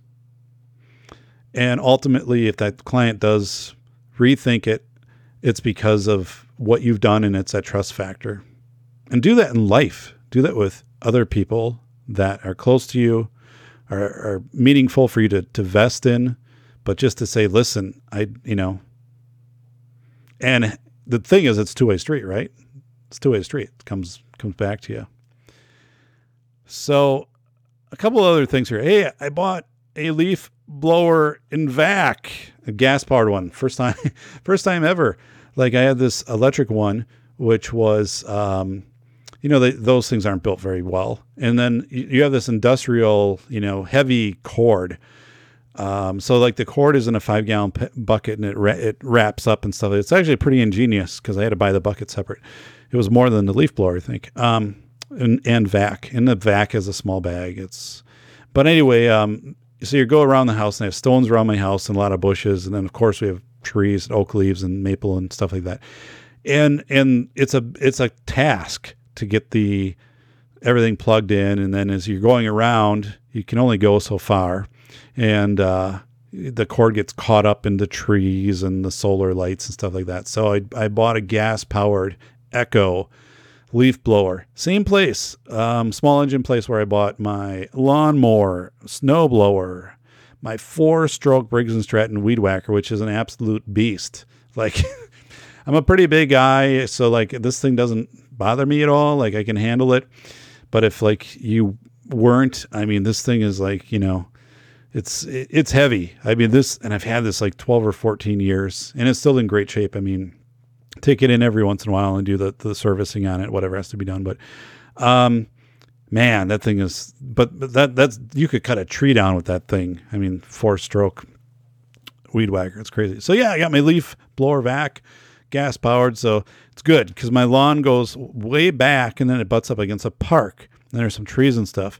Speaker 2: and ultimately if that client does rethink it it's because of what you've done and it's that trust factor. And do that in life. Do that with other people that are close to you, are, are meaningful for you to, to vest in, but just to say, listen, I, you know, and the thing is, it's two way street, right? It's two way street. It comes comes back to you. So, a couple other things here. Hey, I bought a leaf blower in vac, a gas powered one. First time, first time ever. Like I had this electric one, which was, um, you know, they, those things aren't built very well. And then you have this industrial, you know, heavy cord. Um, so like the cord is in a five gallon p- bucket and it ra- it wraps up and stuff. It's actually pretty ingenious because I had to buy the bucket separate. It was more than the leaf blower, I think. Um, and, and vac, and the vac is a small bag. It's, but anyway, um, so you go around the house and I have stones around my house and a lot of bushes. And then of course we have trees, and oak leaves and maple and stuff like that. and and it's a it's a task to get the everything plugged in, and then as you're going around, you can only go so far, and uh, the cord gets caught up in the trees and the solar lights and stuff like that. So I I bought a gas powered Echo leaf blower. Same place, um, small engine place where I bought my lawnmower, snow blower, my four stroke Briggs and Stratton weed whacker, which is an absolute beast. Like, I'm a pretty big guy, so like this thing doesn't bother me at all. Like, I can handle it. But if like you weren't, I mean, this thing is like, you know, it's it's heavy. I mean, this, and I've had this like 12 or 14 years, and it's still in great shape. I mean, take it in every once in a while and do the, the servicing on it, whatever has to be done. But, um, man, that thing is, but, that, that's, you could cut a tree down with that thing. I mean, four stroke weed whacker. It's crazy. So yeah, I got my leaf blower vac, gas powered. So it's good because my lawn goes way back and then it butts up against a park. And there's some trees and stuff.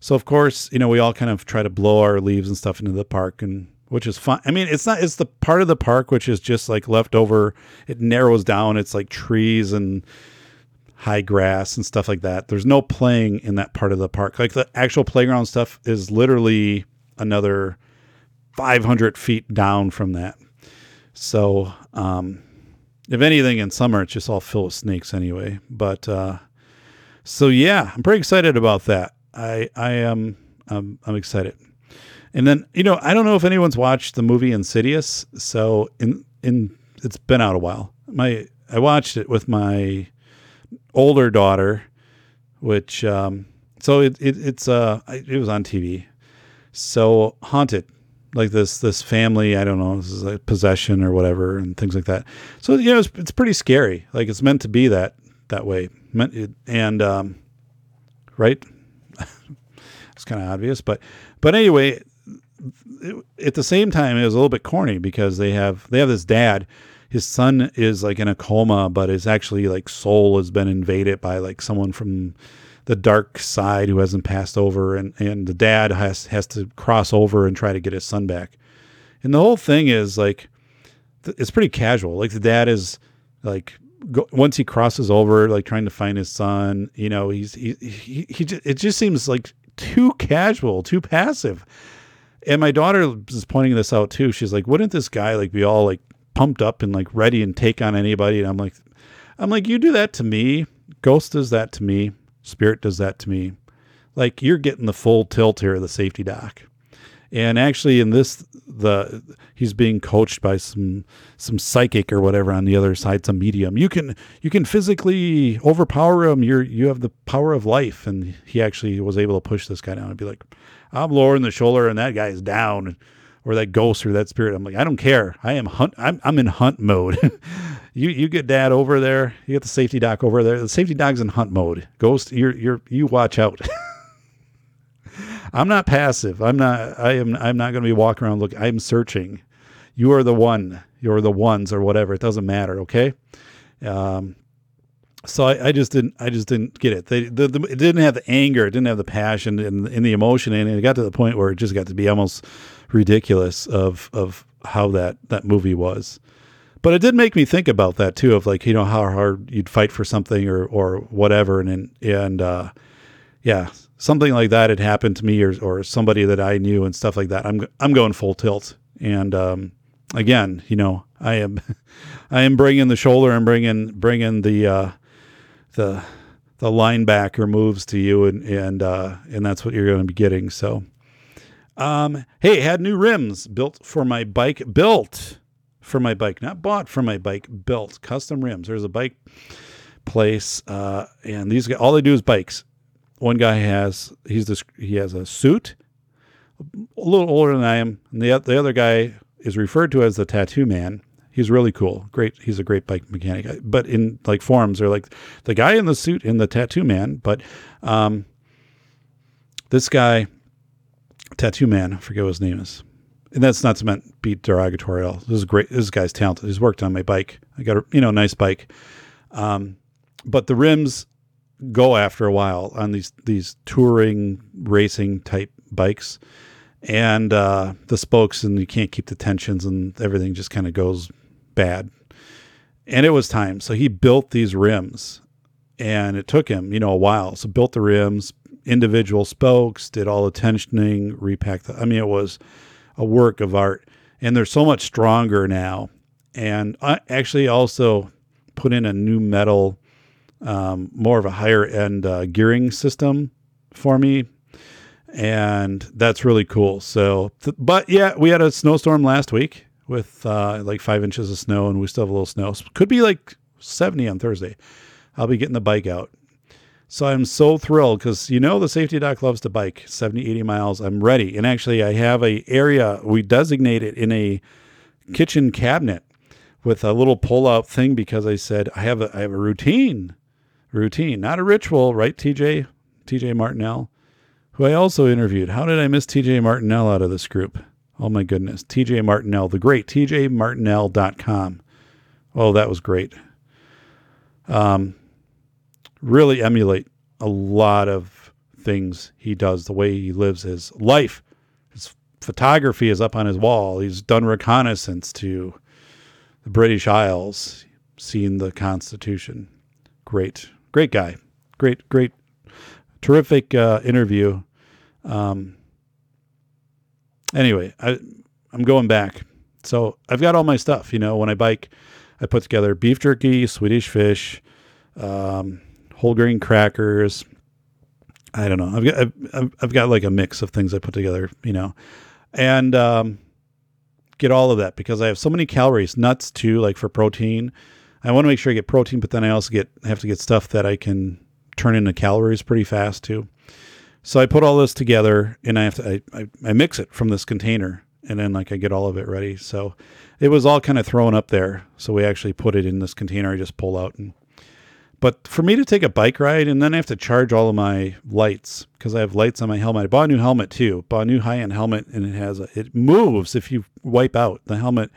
Speaker 2: So of course, you know, we all kind of try to blow our leaves and stuff into the park and which is fun. I mean, it's not, it's the part of the park which is just like left over. It narrows down. It's like trees and high grass and stuff like that. There's no playing in that part of the park. Like the actual playground stuff is literally another 500 feet down from that. So, um, if anything, in summer, it's just all filled with snakes anyway. But, uh, so yeah, I'm pretty excited about that. I, I am, um, I'm excited. And then, you know, I don't know if anyone's watched the movie Insidious. So in in it's been out a while. My I watched it with my older daughter, which um so it, it it's uh it was on TV. So haunted like this this family i don't know this is like possession or whatever and things like that so you know it's, it's pretty scary like it's meant to be that that way and um right it's kind of obvious but but anyway at the same time, it was a little bit corny because they have they have this dad. His son is like in a coma, but his actually like soul has been invaded by like someone from the dark side who hasn't passed over, and and the dad has has to cross over and try to get his son back. And the whole thing is like it's pretty casual. Like the dad is like go, once he crosses over, like trying to find his son. You know, he's he he, he just, it just seems like too casual, too passive and my daughter is pointing this out too. She's like, wouldn't this guy like be all like pumped up and like ready and take on anybody? And I'm like, I'm like, you do that to me. Ghost does that to me. Spirit does that to me. Like you're getting the full tilt here of the safety doc. And actually, in this, the he's being coached by some some psychic or whatever on the other side, some medium. You can you can physically overpower him. You're you have the power of life, and he actually was able to push this guy down and be like, I'm lowering the shoulder and that guy is down or that ghost or that spirit. I'm like, I don't care. I am hunt. I'm, I'm in hunt mode. you, you get dad over there. You get the safety doc over there. The safety dog's in hunt mode. Ghost, you're, you're, you watch out. I'm not passive. I'm not, I am, I'm not going to be walking around looking. I'm searching. You are the one. You're the ones or whatever. It doesn't matter. Okay. Um, so I, I, just didn't I just didn't get it. They the, the, it didn't have the anger, it didn't have the passion and, and the emotion, and it got to the point where it just got to be almost ridiculous of of how that that movie was. But it did make me think about that too, of like you know how hard you'd fight for something or or whatever, and and uh, yeah, something like that had happened to me or or somebody that I knew and stuff like that. I'm I'm going full tilt, and um, again, you know, I am I am bringing the shoulder and bringing bringing the uh, the the linebacker moves to you, and and uh, and that's what you're going to be getting. So, um, hey, had new rims built for my bike, built for my bike, not bought for my bike, built custom rims. There's a bike place, uh, and these guys, all they do is bikes. One guy has he's this he has a suit, a little older than I am, and the the other guy is referred to as the tattoo man he's really cool. Great. He's a great bike mechanic. But in like forums, they're like the guy in the suit in the tattoo man. But um, this guy, tattoo man, I forget what his name is. And that's not meant be derogatory. This is great. This guy's talented. He's worked on my bike. I got a you know nice bike, um, but the rims go after a while on these these touring racing type bikes and uh, the spokes and you can't keep the tensions and everything just kind of goes bad. and it was time. So he built these rims, and it took him, you know, a while. So built the rims, individual spokes, did all the tensioning, repacked. The, I mean, it was a work of art, and they're so much stronger now. And I actually also put in a new metal, um, more of a higher end uh, gearing system for me. And that's really cool. So, th- but yeah, we had a snowstorm last week with uh, like five inches of snow, and we still have a little snow. Could be like 70 on Thursday. I'll be getting the bike out. So I'm so thrilled because you know the safety doc loves to bike 70, 80 miles. I'm ready. And actually I have a area we designate it in a kitchen cabinet with a little pull out thing because I said I have a I have a routine. Routine, not a ritual, right, TJ? TJ Martinell, who I also interviewed. How did I miss TJ Martinell out of this group? Oh my goodness. TJ Martinell, the great TJMartinell.com. Oh, that was great. Um, really emulate a lot of things he does, the way he lives his life. His photography is up on his wall. He's done reconnaissance to the British Isles, seen the Constitution. Great, great guy. Great, great, terrific uh, interview. Um, anyway, I, I'm going back. So I've got all my stuff. You know, when I bike, I put together beef jerky, Swedish fish, um, whole grain crackers. I don't know. I've got I've, I've got like a mix of things I put together, you know, and um, get all of that because I have so many calories. Nuts too, like for protein. I want to make sure I get protein, but then I also get have to get stuff that I can turn into calories pretty fast too. So I put all this together and I have to I, I, I mix it from this container and then like I get all of it ready. So it was all kind of thrown up there. So we actually put it in this container I just pull out and but for me to take a bike ride and then I have to charge all of my lights because I have lights on my helmet. I bought a new helmet too. Bought a new high end helmet and it has a, it moves if you wipe out. The helmet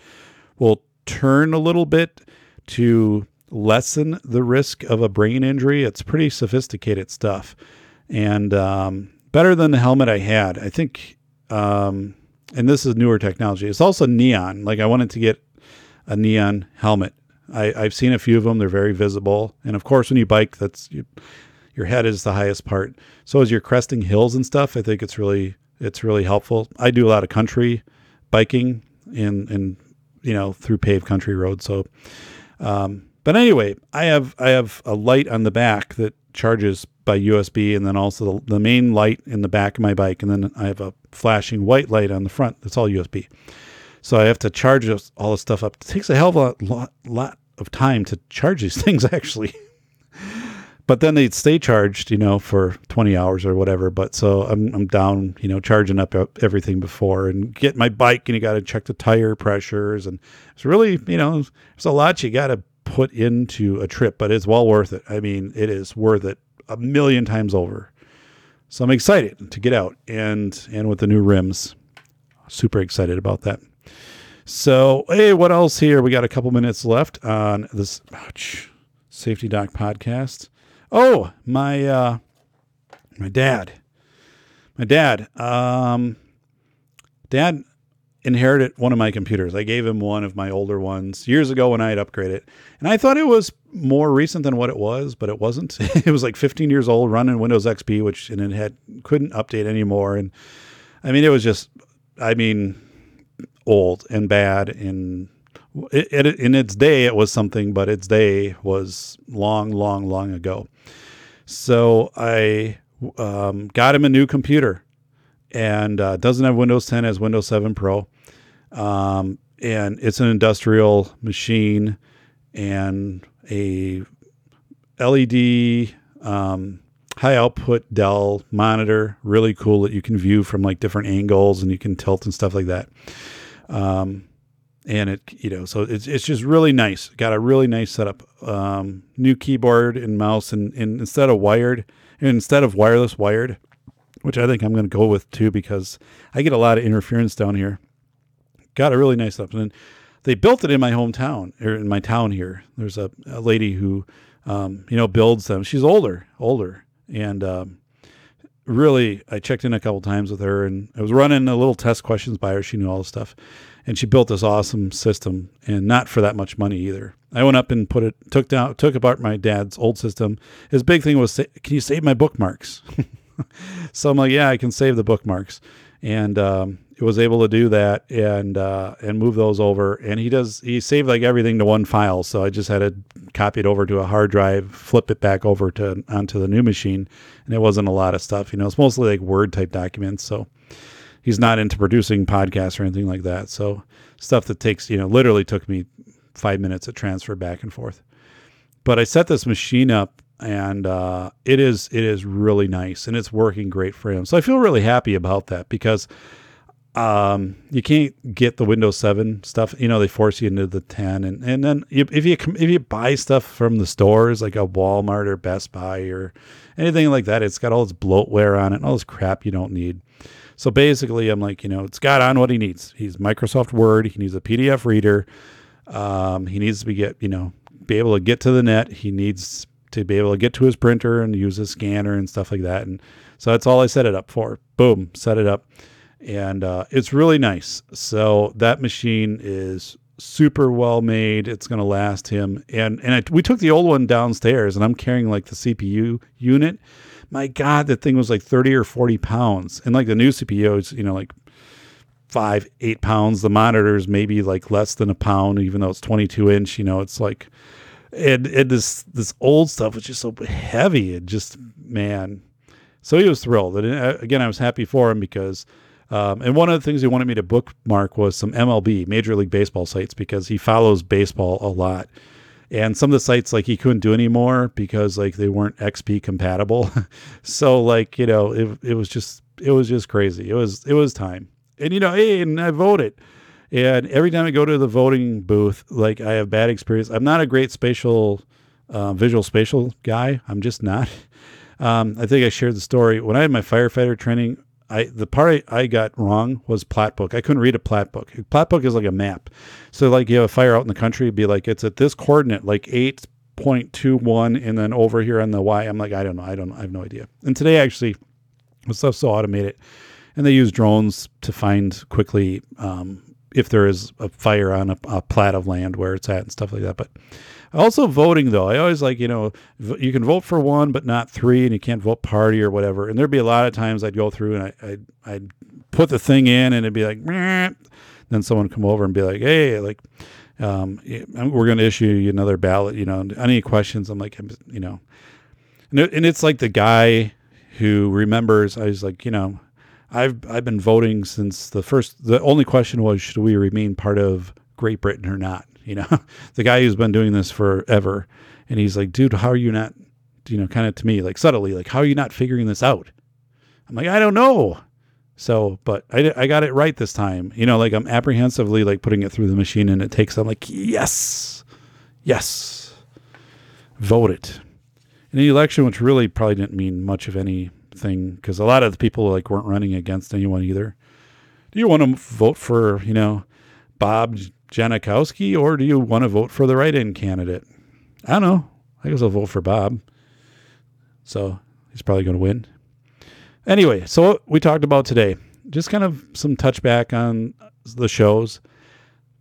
Speaker 2: will turn a little bit to lessen the risk of a brain injury. It's pretty sophisticated stuff and um, better than the helmet I had. I think, um, and this is newer technology. It's also neon. Like I wanted to get a neon helmet I, I've seen a few of them. They're very visible. And of course, when you bike, that's you, your head is the highest part. So as you're cresting hills and stuff, I think it's really it's really helpful. I do a lot of country biking in in you know through paved country roads. So, um, but anyway, I have I have a light on the back that charges by USB, and then also the, the main light in the back of my bike, and then I have a flashing white light on the front. That's all USB. So I have to charge all this stuff up. It takes a hell of a lot, lot of time to charge these things actually. but then they'd stay charged, you know, for 20 hours or whatever. But so I'm, I'm down, you know, charging up everything before and get my bike and you got to check the tire pressures. And it's really, you know, there's a lot you got to put into a trip, but it's well worth it. I mean, it is worth it a million times over. So I'm excited to get out and, and with the new rims, super excited about that. So, hey, what else here? We got a couple minutes left on this ouch, Safety Doc podcast. Oh, my uh, my dad, my dad, um, dad inherited one of my computers. I gave him one of my older ones years ago when I had upgraded, and I thought it was more recent than what it was, but it wasn't. it was like 15 years old, running Windows XP, which and it had couldn't update anymore, and I mean, it was just, I mean old and bad. In it, it, in its day it was something but its day was long long long ago. So i um, got him a new computer. And uh, doesn't have windows 10 as windows 7 pro um, and it's an industrial machine and a led um, high output dell monitor really cool that you can view from like different angles and you can tilt and stuff like that um, and it, you know, so it's, it's just really nice. Got a really nice setup. Um, new keyboard and mouse, and, and instead of wired, instead of wireless, wired, which I think I'm going to go with too because I get a lot of interference down here. Got a really nice setup, and they built it in my hometown or in my town here. There's a, a lady who, um, you know, builds them. She's older, older, and um, really, I checked in a couple times with her and I was running a little test questions by her. She knew all the stuff. and she built this awesome system, and not for that much money either. I went up and put it, took down, took apart my dad's old system. His big thing was, can you save my bookmarks? so I'm like, yeah, I can save the bookmarks, and um, was able to do that and uh, and move those over. And he does he saved like everything to one file, so I just had to copy it over to a hard drive, flip it back over to onto the new machine, and it wasn't a lot of stuff. You know, it's mostly like Word type documents, so he's not into producing podcasts or anything like that. So stuff that takes, you know, literally took me five minutes to transfer back and forth. But I set this machine up and uh, it is it is really nice and it's working great for him. So I feel really happy about that because um, you can't get the Windows 7 stuff. You know, they force you into the 10 and, and then you, if you if you buy stuff from the stores like a Walmart or Best Buy or anything like that, it's got all this bloatware on it and all this crap you don't need. So basically, I'm like, you know, it's got on what he needs. He's Microsoft Word. He needs a PDF reader. Um, he needs to be get, you know, be able to get to the net. He needs to be able to get to his printer and use a scanner and stuff like that. And so that's all I set it up for. Boom, set it up, and uh, it's really nice. So that machine is super well made. It's going to last him. And and I, we took the old one downstairs, and I'm carrying like the CPU unit my God, that thing was like 30 or 40 pounds. And like the new CPU is, you know, like five, eight pounds. The monitors maybe like less than a pound, even though it's 22 inch, you know, it's like, and, and this, this old stuff was just so heavy. It just, man. So he was thrilled. And uh, again, I was happy for him because, um, and one of the things he wanted me to bookmark was some MLB, Major League Baseball sites, because he follows baseball a lot and some of the sites like he couldn't do anymore because like they weren't XP compatible. so like you know it it was just it was just crazy. It was it was time, and you know hey, and I voted. And every time I go to the voting booth, like I have bad experience. I'm not a great spatial, uh, visual spatial guy. I'm just not. Um, I think I shared the story when I had my firefighter training. I the part I, I got wrong was plat book. I couldn't read a plat book. A plat book is like a map. So like you have a fire out in the country, it'd be like it's at this coordinate, like eight point two one, and then over here on the Y. I'm like, I don't know, I don't I have no idea. And today actually, the stuff's so automated, and they use drones to find quickly um, if there is a fire on a, a plat of land where it's at and stuff like that. But also voting though, I always like you know you can vote for one but not three, and you can't vote party or whatever. And there'd be a lot of times I'd go through and I I'd, I'd put the thing in and it'd be like, Meh. then someone come over and be like, hey, like. Um, we're going to issue you another ballot. You know, any questions? I'm like, you know, and, and it's like the guy who remembers. I was like, you know, I've I've been voting since the first. The only question was, should we remain part of Great Britain or not? you know, the guy who's been doing this forever. And he's like, dude, how are you not, you know, kind of to me, like subtly, like, how are you not figuring this out? I'm like, I don't know. So, but I, I got it right this time. You know, like I'm apprehensively like putting it through the machine and it takes, I'm like, yes, yes, vote it. In the election, which really probably didn't mean much of anything because a lot of the people like weren't running against anyone either. Do you want to vote for, you know, Bob Janikowski, or do you want to vote for the write-in candidate? I don't know. I guess I'll vote for Bob. So he's probably going to win. Anyway, so we talked about today, just kind of some touchback on the shows,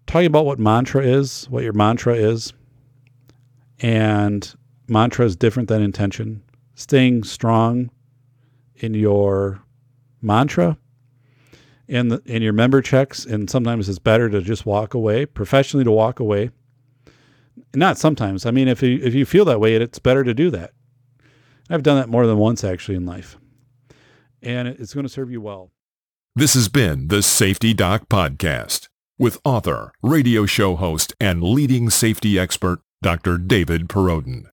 Speaker 2: talking about what mantra is, what your mantra is, and mantra is different than intention. Staying strong in your mantra in the, in your member checks, and sometimes it's better to just walk away, professionally to walk away. Not sometimes. I mean, if you if you feel that way, it's better to do that. I've done that more than once actually in life, and it's going to serve you well.
Speaker 1: This has been the Safety Doc Podcast with author, radio show host, and leading safety expert, Dr. David Perrodin.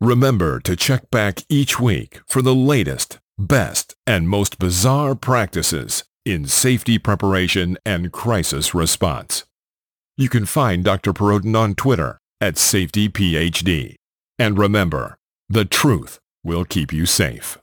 Speaker 1: Remember to check back each week for the latest, best, and most bizarre practices in safety preparation and crisis response. You can find Dr. Perrodin on Twitter at SafetyPhD. And remember, the truth will keep you safe.